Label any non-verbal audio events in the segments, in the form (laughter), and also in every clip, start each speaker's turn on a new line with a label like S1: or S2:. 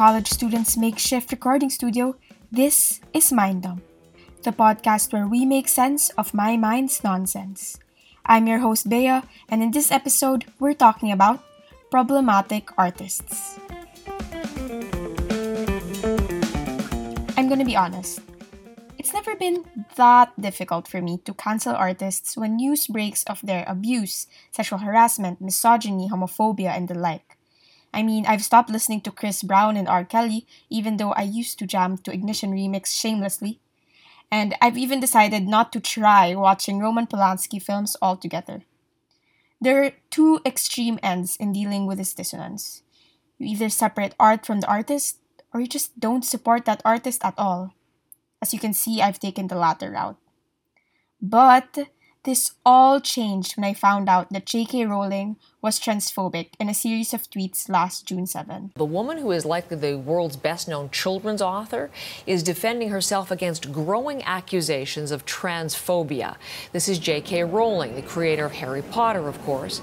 S1: college student's makeshift recording studio, this is Mind Dump, the podcast where we make sense of my mind's nonsense. I'm your host, Bea, and in this episode, we're talking about problematic artists. I'm gonna be honest. It's never been that difficult for me to cancel artists when news breaks of their abuse, sexual harassment, misogyny, homophobia, and the like. I mean, I've stopped listening to Chris Brown and R. Kelly, even though I used to jam to Ignition Remix shamelessly. And I've even decided not to try watching Roman Polanski films altogether. There are two extreme ends in dealing with this dissonance. You either separate art from the artist, or you just don't support that artist at all. As you can see, I've taken the latter route. But this all changed when I found out that J.K. Rowling was transphobic in a series of tweets last June 7.
S2: The woman who is likely the world's best known children's author is defending herself against growing accusations of transphobia. This is J.K. Rowling, the creator of Harry Potter, of course,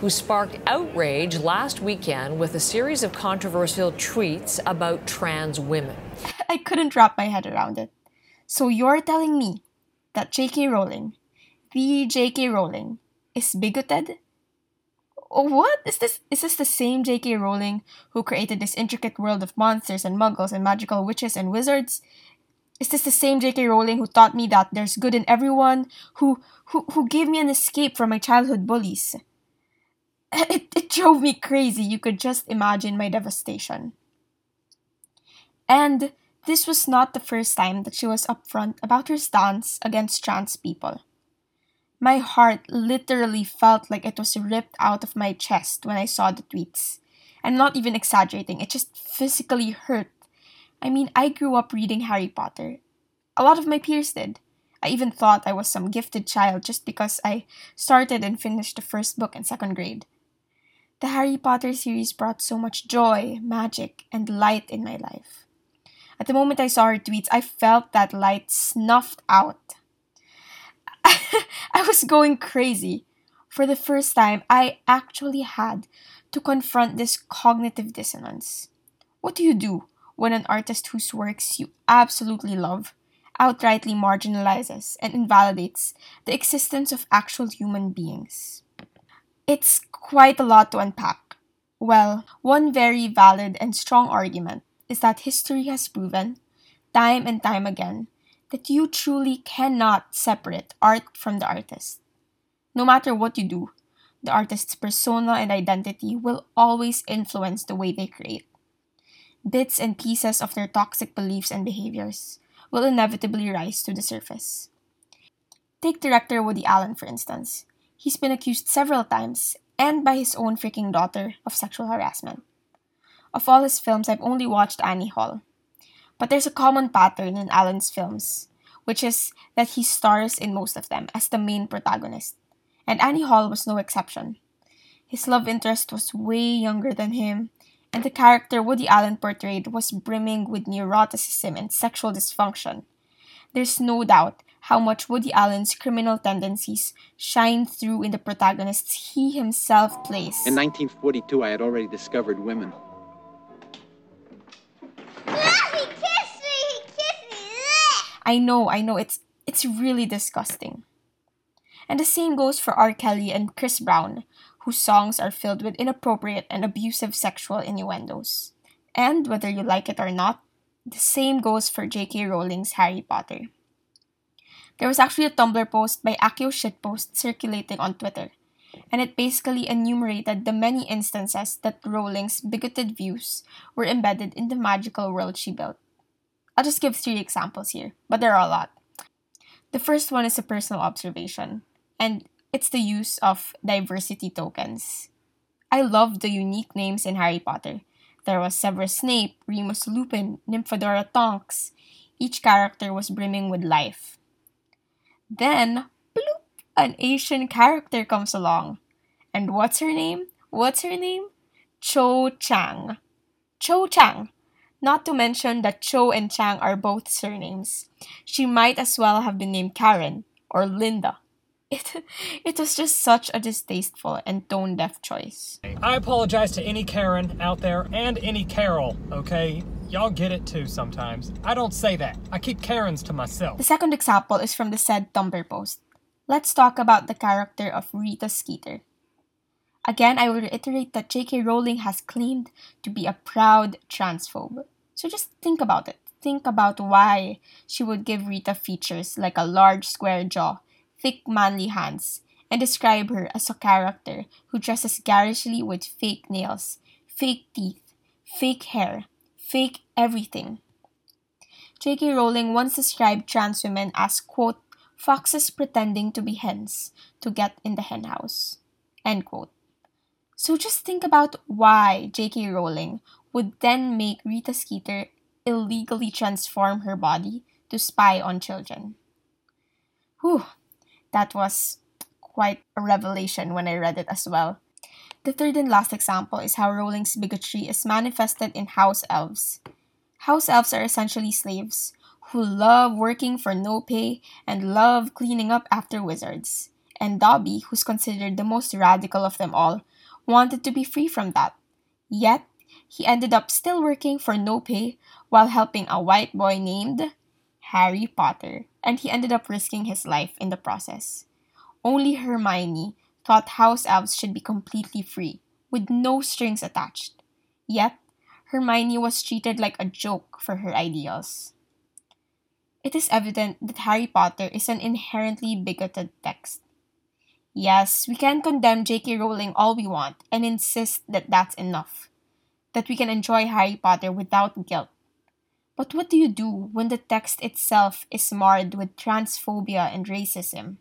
S2: who sparked outrage last weekend with a series of controversial tweets about trans women.
S1: I couldn't wrap my head around it. So you're telling me that J.K. Rowling the J.K. Rowling is bigoted? What is this? Is this the same J.K. Rowling who created this intricate world of monsters and muggles and magical witches and wizards? Is this the same J.K. Rowling who taught me that there's good in everyone, who who who gave me an escape from my childhood bullies? (laughs) It, it drove me crazy. You could just imagine my devastation. And this was not the first time that she was upfront about her stance against trans people. My heart literally felt like it was ripped out of my chest when I saw the tweets. I'm not even exaggerating, it just physically hurt. I mean, I grew up reading Harry Potter. A lot of my peers did. I even thought I was some gifted child just because I started and finished the first book in second grade. The Harry Potter series brought so much joy, magic, and light in my life. At the moment I saw her tweets, I felt that light snuffed out. (laughs) I was going crazy. For the first time, I actually had to confront this cognitive dissonance. What do you do when an artist whose works you absolutely love outrightly marginalizes and invalidates the existence of actual human beings? It's quite a lot to unpack. Well, one very valid and strong argument is that history has proven, time and time again, that you truly cannot separate art from the artist. No matter what you do, the artist's persona and identity will always influence the way they create. Bits and pieces of their toxic beliefs and behaviors will inevitably rise to the surface. Take director Woody Allen, for instance. He's been accused several times, and by his own freaking daughter, of sexual harassment. Of all his films, I've only watched Annie Hall, but there's a common pattern in Allen's films, which is that he stars in most of them as the main protagonist. And Annie Hall was no exception. His love interest was way younger than him, and the character Woody Allen portrayed was brimming with neuroticism and sexual dysfunction. There's no doubt how much Woody Allen's criminal tendencies shine through in the protagonists he himself plays.
S3: In 1942, I had already discovered women.
S1: I know, I know, it's it's really disgusting. And the same goes for R. Kelly and Chris Brown, whose songs are filled with inappropriate and abusive sexual innuendos. And whether you like it or not, the same goes for J.K. Rowling's Harry Potter. There was actually a Tumblr post by Akio Shitpost circulating on Twitter, and it basically enumerated the many instances that Rowling's bigoted views were embedded in the magical world she built. I'll just give three examples here, but there are a lot. The first one is a personal observation, and it's the use of diversity tokens. I love the unique names in Harry Potter. There was Severus Snape, Remus Lupin, Nymphadora Tonks. Each character was brimming with life. Then, bloop, an Asian character comes along. And what's her name? What's her name? Cho Chang. Cho Chang, not to mention that Cho and Chang are both surnames. She might as well have been named Karen or Linda. (laughs) It, it was just such a distasteful and tone deaf choice.
S4: I apologize to any Karen out there and any Carol, okay? Y'all get it too sometimes. I don't say that. I keep Karens to myself.
S1: The second example is from the said Tumblr post. Let's talk about the character of Rita Skeeter. Again, I will reiterate that J.K. Rowling has claimed to be a proud transphobe. So just think about it. Think about why she would give Rita features like a large square jaw thick manly hands, and describe her as a character who dresses garishly with fake nails, fake teeth, fake hair, fake everything. J.K. Rowling once described trans women as, quote, foxes pretending to be hens to get in the henhouse, end quote. So just think about why J.K. Rowling would then make Rita Skeeter illegally transform her body to spy on children. Whew, that was quite a revelation when I read it as well. The third and last example is how Rowling's bigotry is manifested in house elves. House elves are essentially slaves who love working for no pay and love cleaning up after wizards. And Dobby, who's considered the most radical of them all, wanted to be free from that. Yet, he ended up still working for no pay while helping a white boy named Harry Potter, and he ended up risking his life in the process. Only Hermione thought house elves should be completely free, with no strings attached. Yet, Hermione was treated like a joke for her ideals. It is evident that Harry Potter is an inherently bigoted text. Yes, we can condemn J.K. Rowling all we want and insist that that's enough, that we can enjoy Harry Potter without guilt but what do you do when the text itself is marred with transphobia and racism?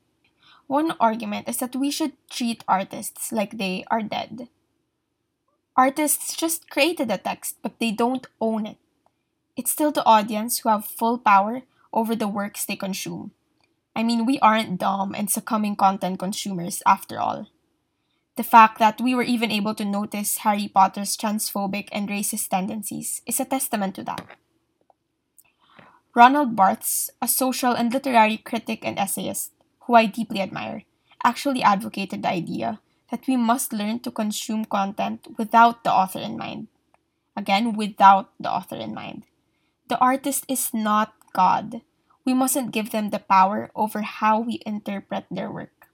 S1: One argument is that we should treat artists like they are dead. Artists just created a text, but they don't own it. It's still the audience who have full power over the works they consume. I mean, we aren't dumb and succumbing content consumers after all. The fact that we were even able to notice Harry Potter's transphobic and racist tendencies is a testament to that. Roland Barthes, a social and literary critic and essayist who I deeply admire, actually advocated the idea that we must learn to consume content without the author in mind. Again, without the author in mind. The artist is not God. We mustn't give them the power over how we interpret their work.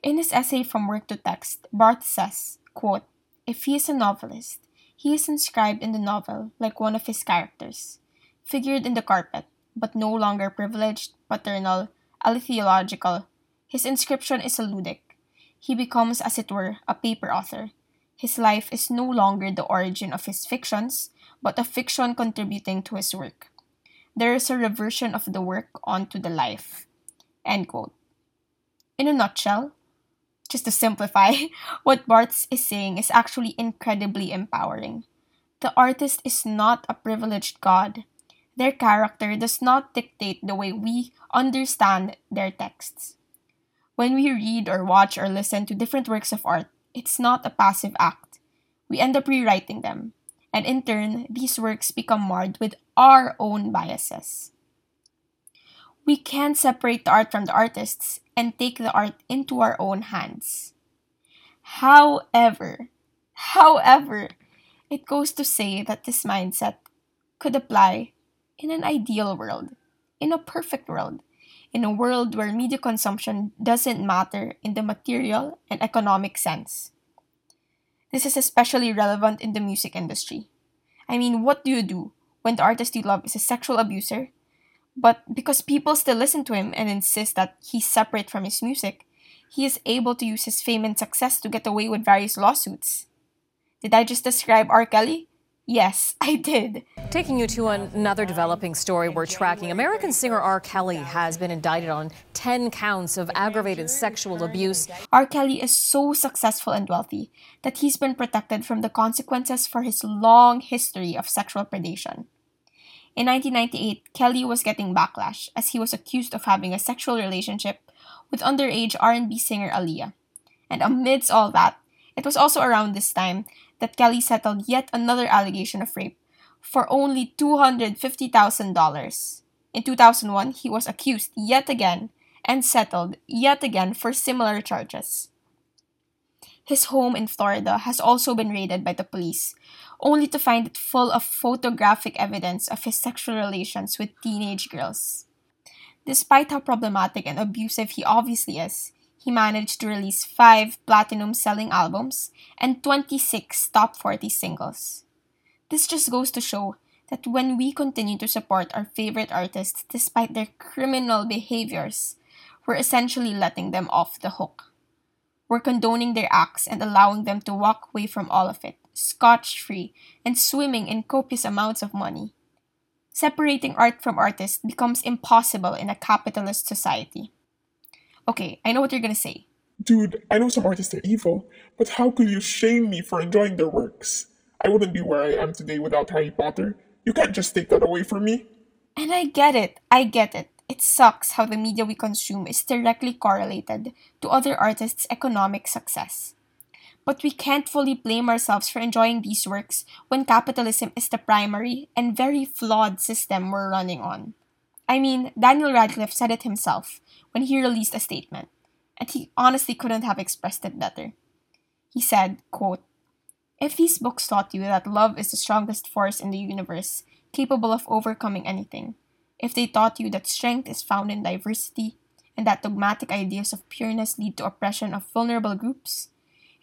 S1: In his essay From Work to Text, Barthes says, quote, If he is a novelist, he is inscribed in the novel like one of his characters figured in the carpet, but no longer privileged, paternal, aletheological. His inscription is a ludic. He becomes, as it were, a paper author. His life is no longer the origin of his fictions, but a fiction contributing to his work. There is a reversion of the work onto the life. End quote. In a nutshell, just to simplify, (laughs) what Barthes is saying is actually incredibly empowering. The artist is not a privileged god, their character does not dictate the way we understand their texts. When we read or watch or listen to different works of art, it's not a passive act. We end up rewriting them, and in turn, these works become marred with our own biases. We can separate the art from the artists and take the art into our own hands. However, however, it goes to say that this mindset could apply in an ideal world, in a perfect world, in a world where media consumption doesn't matter in the material and economic sense. This is especially relevant in the music industry. I mean, what do you do when the artist you love is a sexual abuser? But because people still listen to him and insist that he's separate from his music, he is able to use his fame and success to get away with various lawsuits. Did I just describe R. Kelly? Yes, (laughs) I did.
S5: Taking you to another developing story we're tracking. American singer R. Kelly has been indicted on 10 counts of aggravated sexual abuse.
S1: R. Kelly is so successful and wealthy that he's been protected from the consequences for his long history of sexual predation. In 1998, Kelly was getting backlash as he was accused of having a sexual relationship with underage R&B singer Aaliyah. And amidst all that, it was also around this time that Kelly settled yet another allegation of rape for only $250,000. In 2001, he was accused yet again and settled yet again for similar charges. His home in Florida has also been raided by the police, only to find it full of photographic evidence of his sexual relations with teenage girls. Despite how problematic and abusive he obviously is, he managed to release five platinum selling albums and 26 top 40 singles. This just goes to show that when we continue to support our favorite artists despite their criminal behaviors, we're essentially letting them off the hook. We're condoning their acts and allowing them to walk away from all of it, scotch free and swimming in copious amounts of money. Separating art from artist becomes impossible in a capitalist society. Okay, I know what you're gonna say.
S6: Dude, I know some artists are evil, but how could you shame me for enjoying their works? I wouldn't be where I am today without Harry Potter. You can't just take that away from me.
S1: And I get it, I get it. It sucks how the media we consume is directly correlated to other artists' economic success. But we can't fully blame ourselves for enjoying these works when capitalism is the primary and very flawed system we're running on. I mean, Daniel Radcliffe said it himself when he released a statement, and he honestly couldn't have expressed it better. He said, quote, If these books taught you that love is the strongest force in the universe, capable of overcoming anything, if they taught you that strength is found in diversity, and that dogmatic ideas of pureness lead to oppression of vulnerable groups,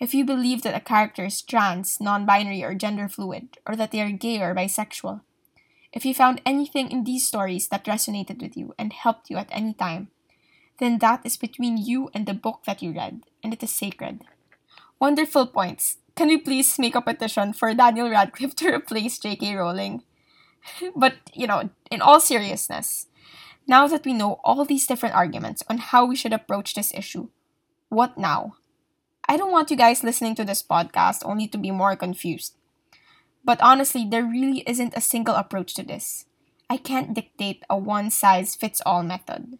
S1: if you believe that a character is trans, non binary, or gender fluid, or that they are gay or bisexual, if you found anything in these stories that resonated with you and helped you at any time, then that is between you and the book that you read, and it is sacred. Wonderful points. Can we please make a petition for Daniel Radcliffe to replace J.K. Rowling? (laughs) but, you know, in all seriousness, now that we know all these different arguments on how we should approach this issue, what now? I don't want you guys listening to this podcast only to be more confused. But honestly, there really isn't a single approach to this. I can't dictate a one size fits all method.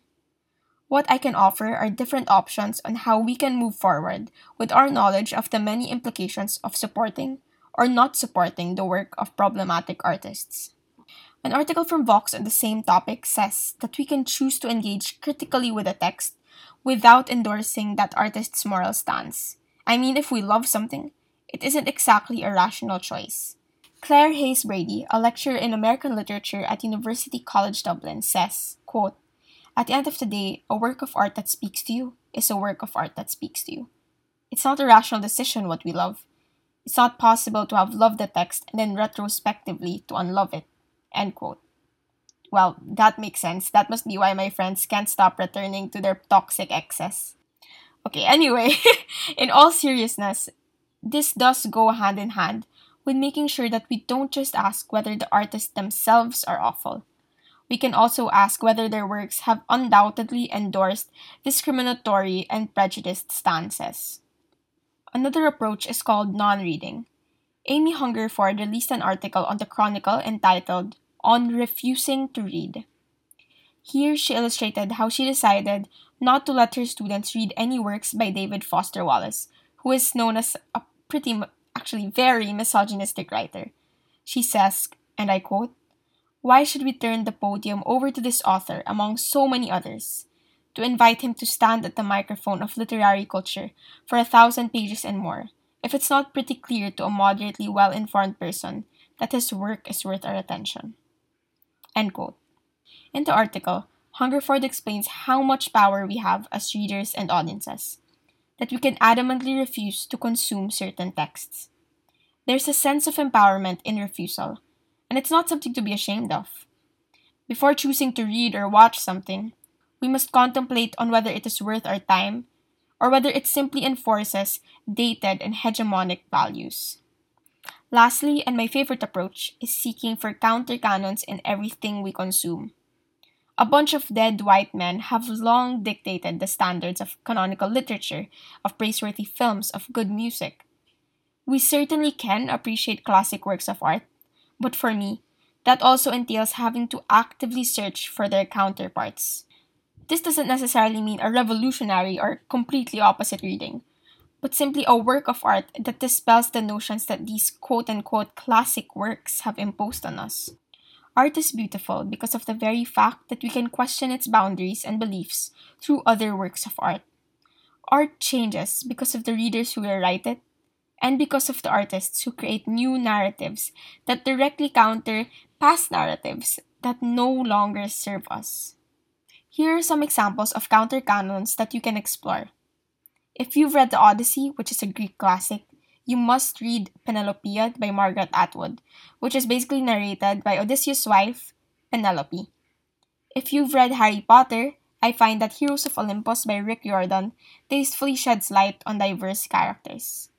S1: What I can offer are different options on how we can move forward with our knowledge of the many implications of supporting or not supporting the work of problematic artists. An article from Vox on the same topic says that we can choose to engage critically with a text without endorsing that artist's moral stance. I mean, if we love something, it isn't exactly a rational choice. Clare Hayes Brady, a lecturer in American literature at University College Dublin, says, quote, At the end of the day, a work of art that speaks to you is a work of art that speaks to you. It's not a rational decision what we love. It's not possible to have loved the text and then retrospectively to unlove it. End quote. Well, that makes sense. That must be why my friends can't stop returning to their toxic exes. Okay, anyway, (laughs) in all seriousness, this does go hand in hand with making sure that we don't just ask whether the artists themselves are awful. We can also ask whether their works have undoubtedly endorsed discriminatory and prejudiced stances. Another approach is called non reading. Amy Hungerford released an article on the Chronicle entitled On Refusing to Read. Here she illustrated how she decided not to let her students read any works by David Foster Wallace, who is known as a pretty actually very misogynistic writer. She says, and I quote, Why should we turn the podium over to this author among so many others? To invite him to stand at the microphone of literary culture for a thousand pages and more, if it's not pretty clear to a moderately well informed person that his work is worth our attention. End quote. In the article, Hungerford explains how much power we have as readers and audiences that we can adamantly refuse to consume certain texts. There's a sense of empowerment in refusal, and it's not something to be ashamed of. Before choosing to read or watch something, we must contemplate on whether it is worth our time or whether it simply enforces dated and hegemonic values. Lastly, and my favorite approach, is seeking for counter canons in everything we consume. A bunch of dead white men have long dictated the standards of canonical literature, of praiseworthy films, of good music. We certainly can appreciate classic works of art, but for me, that also entails having to actively search for their counterparts. This doesn't necessarily mean a revolutionary or completely opposite reading, but simply a work of art that dispels the notions that these quote unquote classic works have imposed on us. art is beautiful because of the very fact that we can question its boundaries and beliefs through other works of art. Art changes because of the readers who will write it, and because of the artists who create new narratives that directly counter past narratives that no longer serve us. Here are some examples of counter canons that you can explore. If you've read The Odyssey, which is a Greek classic, you must read Penelopiad by Margaret Atwood, which is basically narrated by Odysseus' wife, Penelope. If you've read Harry Potter, I find that Heroes of Olympus by Rick Riordan tastefully sheds light on diverse characters.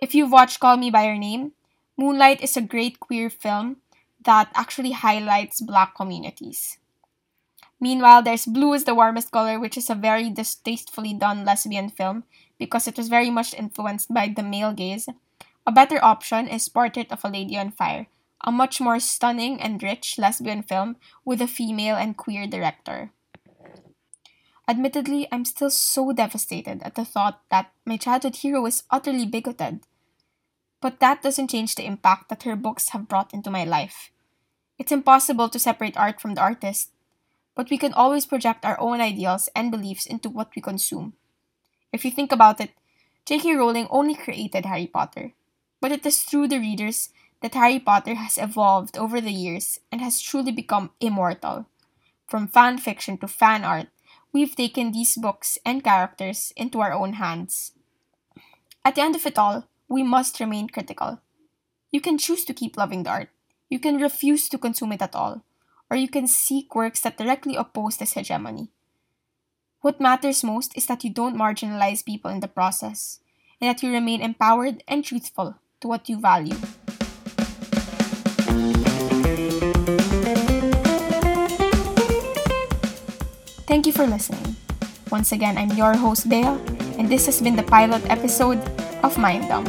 S1: If you've watched Call Me By Your Name, Moonlight is a great queer film that actually highlights black communities. Meanwhile, there's Blue is the Warmest Color, which is a very distastefully done lesbian film because it was very much influenced by the male gaze. A better option is Portrait of a Lady on Fire, a much more stunning and rich lesbian film with a female and queer director. Admittedly, I'm still so devastated at the thought that my childhood hero is utterly bigoted. But that doesn't change the impact that her books have brought into my life. It's impossible to separate art from the artist, but we can always project our own ideals and beliefs into what we consume. If you think about it, J.K. Rowling only created Harry Potter, but it is through the readers that Harry Potter has evolved over the years and has truly become immortal. From fan fiction to fan art, we've taken these books and characters into our own hands. At the end of it all, we must remain critical. You can choose to keep loving the art, you can refuse to consume it at all, or you can seek works that directly oppose this hegemony. What matters most is that you don't marginalize people in the process, and that you remain empowered and truthful to what you value. Thank you for listening. Once again, I'm your host, Bea, and this has been the pilot episode of Mind Dump.